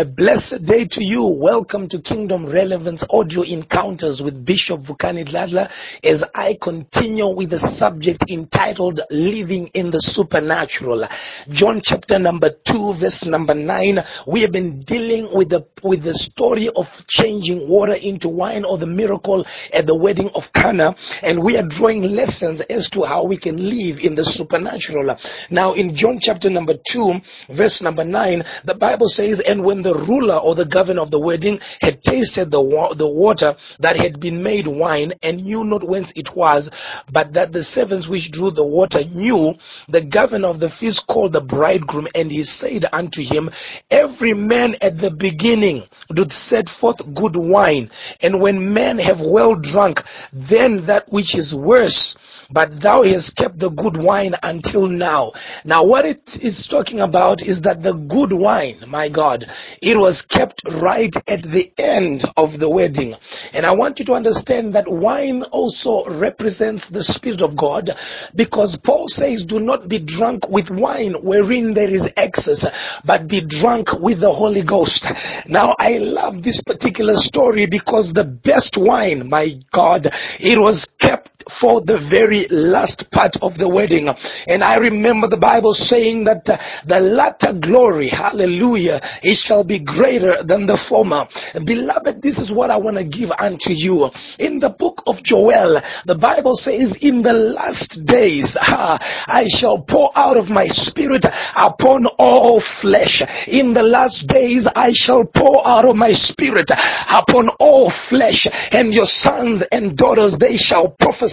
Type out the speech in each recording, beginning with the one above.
A blessed day to you. Welcome to Kingdom Relevance Audio Encounters with Bishop Vukani Dladla as I continue with the subject entitled Living in the Supernatural. John chapter number 2 verse number 9. We have been dealing with the with the story of changing water into wine or the miracle at the wedding of Cana and we are drawing lessons as to how we can live in the supernatural. Now in John chapter number 2 verse number 9 the Bible says and when the ruler or the governor of the wedding had tasted the, wa- the water that had been made wine and knew not whence it was, but that the servants which drew the water knew, the governor of the feast called the bridegroom and he said unto him, Every man at the beginning doth set forth good wine, and when men have well drunk, then that which is worse but thou hast kept the good wine until now. Now, what it is talking about is that the good wine, my God, it was kept right at the end of the wedding. And I want you to understand that wine also represents the Spirit of God because Paul says, do not be drunk with wine wherein there is excess, but be drunk with the Holy Ghost. Now, I love this particular story because the best wine, my God, it was kept for the very last part of the wedding. And I remember the Bible saying that uh, the latter glory, hallelujah, it shall be greater than the former. Beloved, this is what I want to give unto you. In the book of Joel, the Bible says, in the last days, I shall pour out of my spirit upon all flesh. In the last days, I shall pour out of my spirit upon all flesh and your sons and daughters, they shall prophesy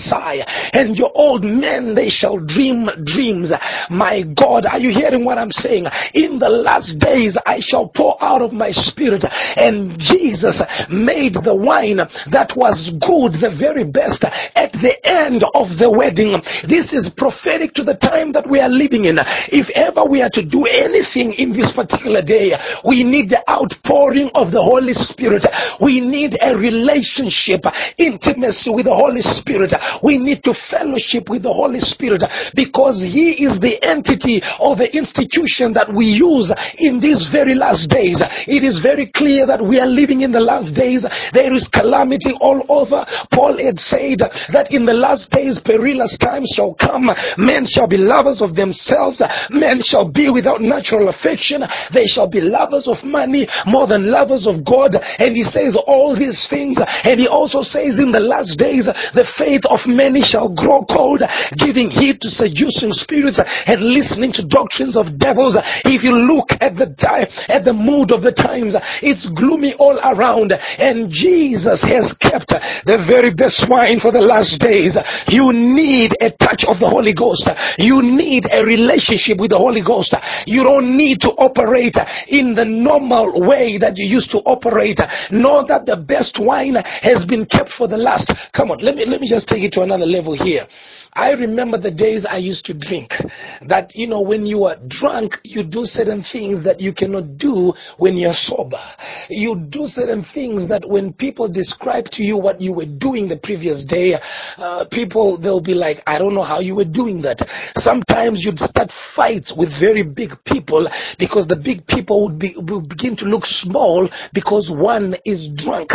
and your old men, they shall dream dreams. My God, are you hearing what I'm saying? In the last days, I shall pour out of my spirit and Jesus made the wine that was good, the very best at the end of the wedding. This is prophetic to the time that we are living in. If ever we are to do anything in this particular day, we need the outpouring of the Holy Spirit. We need a relationship, intimacy with the Holy Spirit. We need to fellowship with the Holy Spirit because He is the entity or the institution that we use in these very last days. It is very clear that we are living in the last days. There is calamity all over. Paul had said that in the last days perilous times shall come. Men shall be lovers of themselves. Men shall be without natural affection. They shall be lovers of money more than lovers of God. And he says all these things. And he also says in the last days the faith of many shall grow cold, giving heed to seducing spirits and listening to doctrines of devils. If you look at the time, at the mood of the times, it's gloomy all around. And Jesus has kept the very best wine for the last days. You need a touch of the Holy Ghost. You need a relationship with the Holy Ghost. You don't need to operate in the normal way that you used to operate. Know that the best wine has been kept for the last. Come on, let me let me just take it to another level here. I remember the days I used to drink. That, you know, when you are drunk, you do certain things that you cannot do when you're sober. You do certain things that when people describe to you what you were doing the previous day, uh, people, they'll be like, I don't know how you were doing that. Sometimes you'd start fights with very big people because the big people would, be, would begin to look small because one is drunk.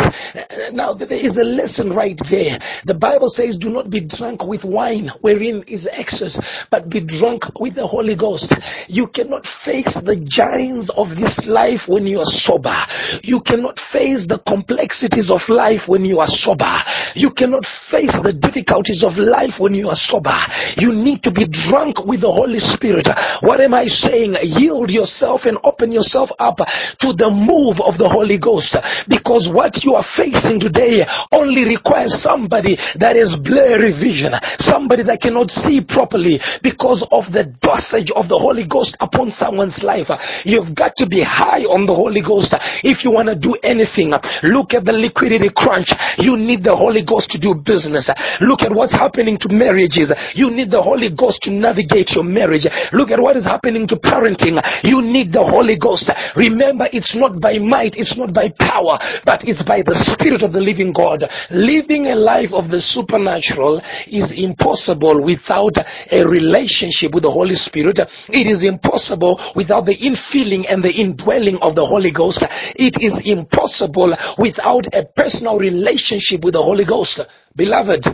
Now, there is a lesson right there. The Bible says, do not be drunk with wine wherein is excess, but be drunk with the Holy Ghost. You cannot face the giants of this life when you are sober. You cannot face the complexities of life when you are sober. You cannot face the difficulties of life when you are sober. You need to be drunk with the Holy Spirit. What am I saying? Yield yourself and open yourself up to the move of the Holy Ghost because what you are facing today only requires somebody that is blurry vision, somebody that cannot see properly because of the dosage of the Holy Ghost upon someone's life. You've got to be high on the Holy Ghost if you want to do anything. Look at the liquidity crunch. You need the Holy Ghost to do business. Look at what's happening to marriages. You need the Holy Ghost to navigate your marriage. Look at what is happening to parenting. You need the Holy Ghost. Remember, it's not by might, it's not by power, but it's by the Spirit of the living God. Living a life of the supernatural is impossible without a relationship with the Holy Spirit. It is impossible without the infilling and the indwelling of the Holy Ghost. It is impossible without a personal relationship with the Holy Ghost. Beloved,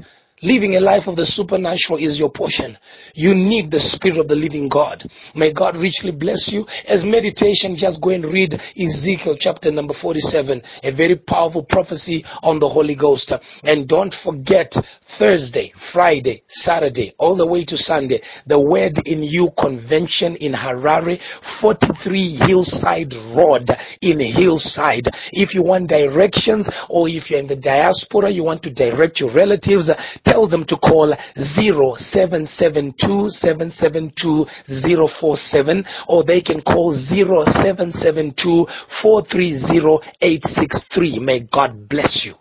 Living a life of the supernatural is your portion. You need the Spirit of the living God. May God richly bless you. As meditation, just go and read Ezekiel chapter number 47, a very powerful prophecy on the Holy Ghost. And don't forget Thursday, Friday, Saturday, all the way to Sunday, the Word in You convention in Harare, 43 Hillside Road in Hillside. If you want directions or if you're in the diaspora, you want to direct your relatives, tell them to call 0772 772 047 or they can call 0772 430 863. May God bless you.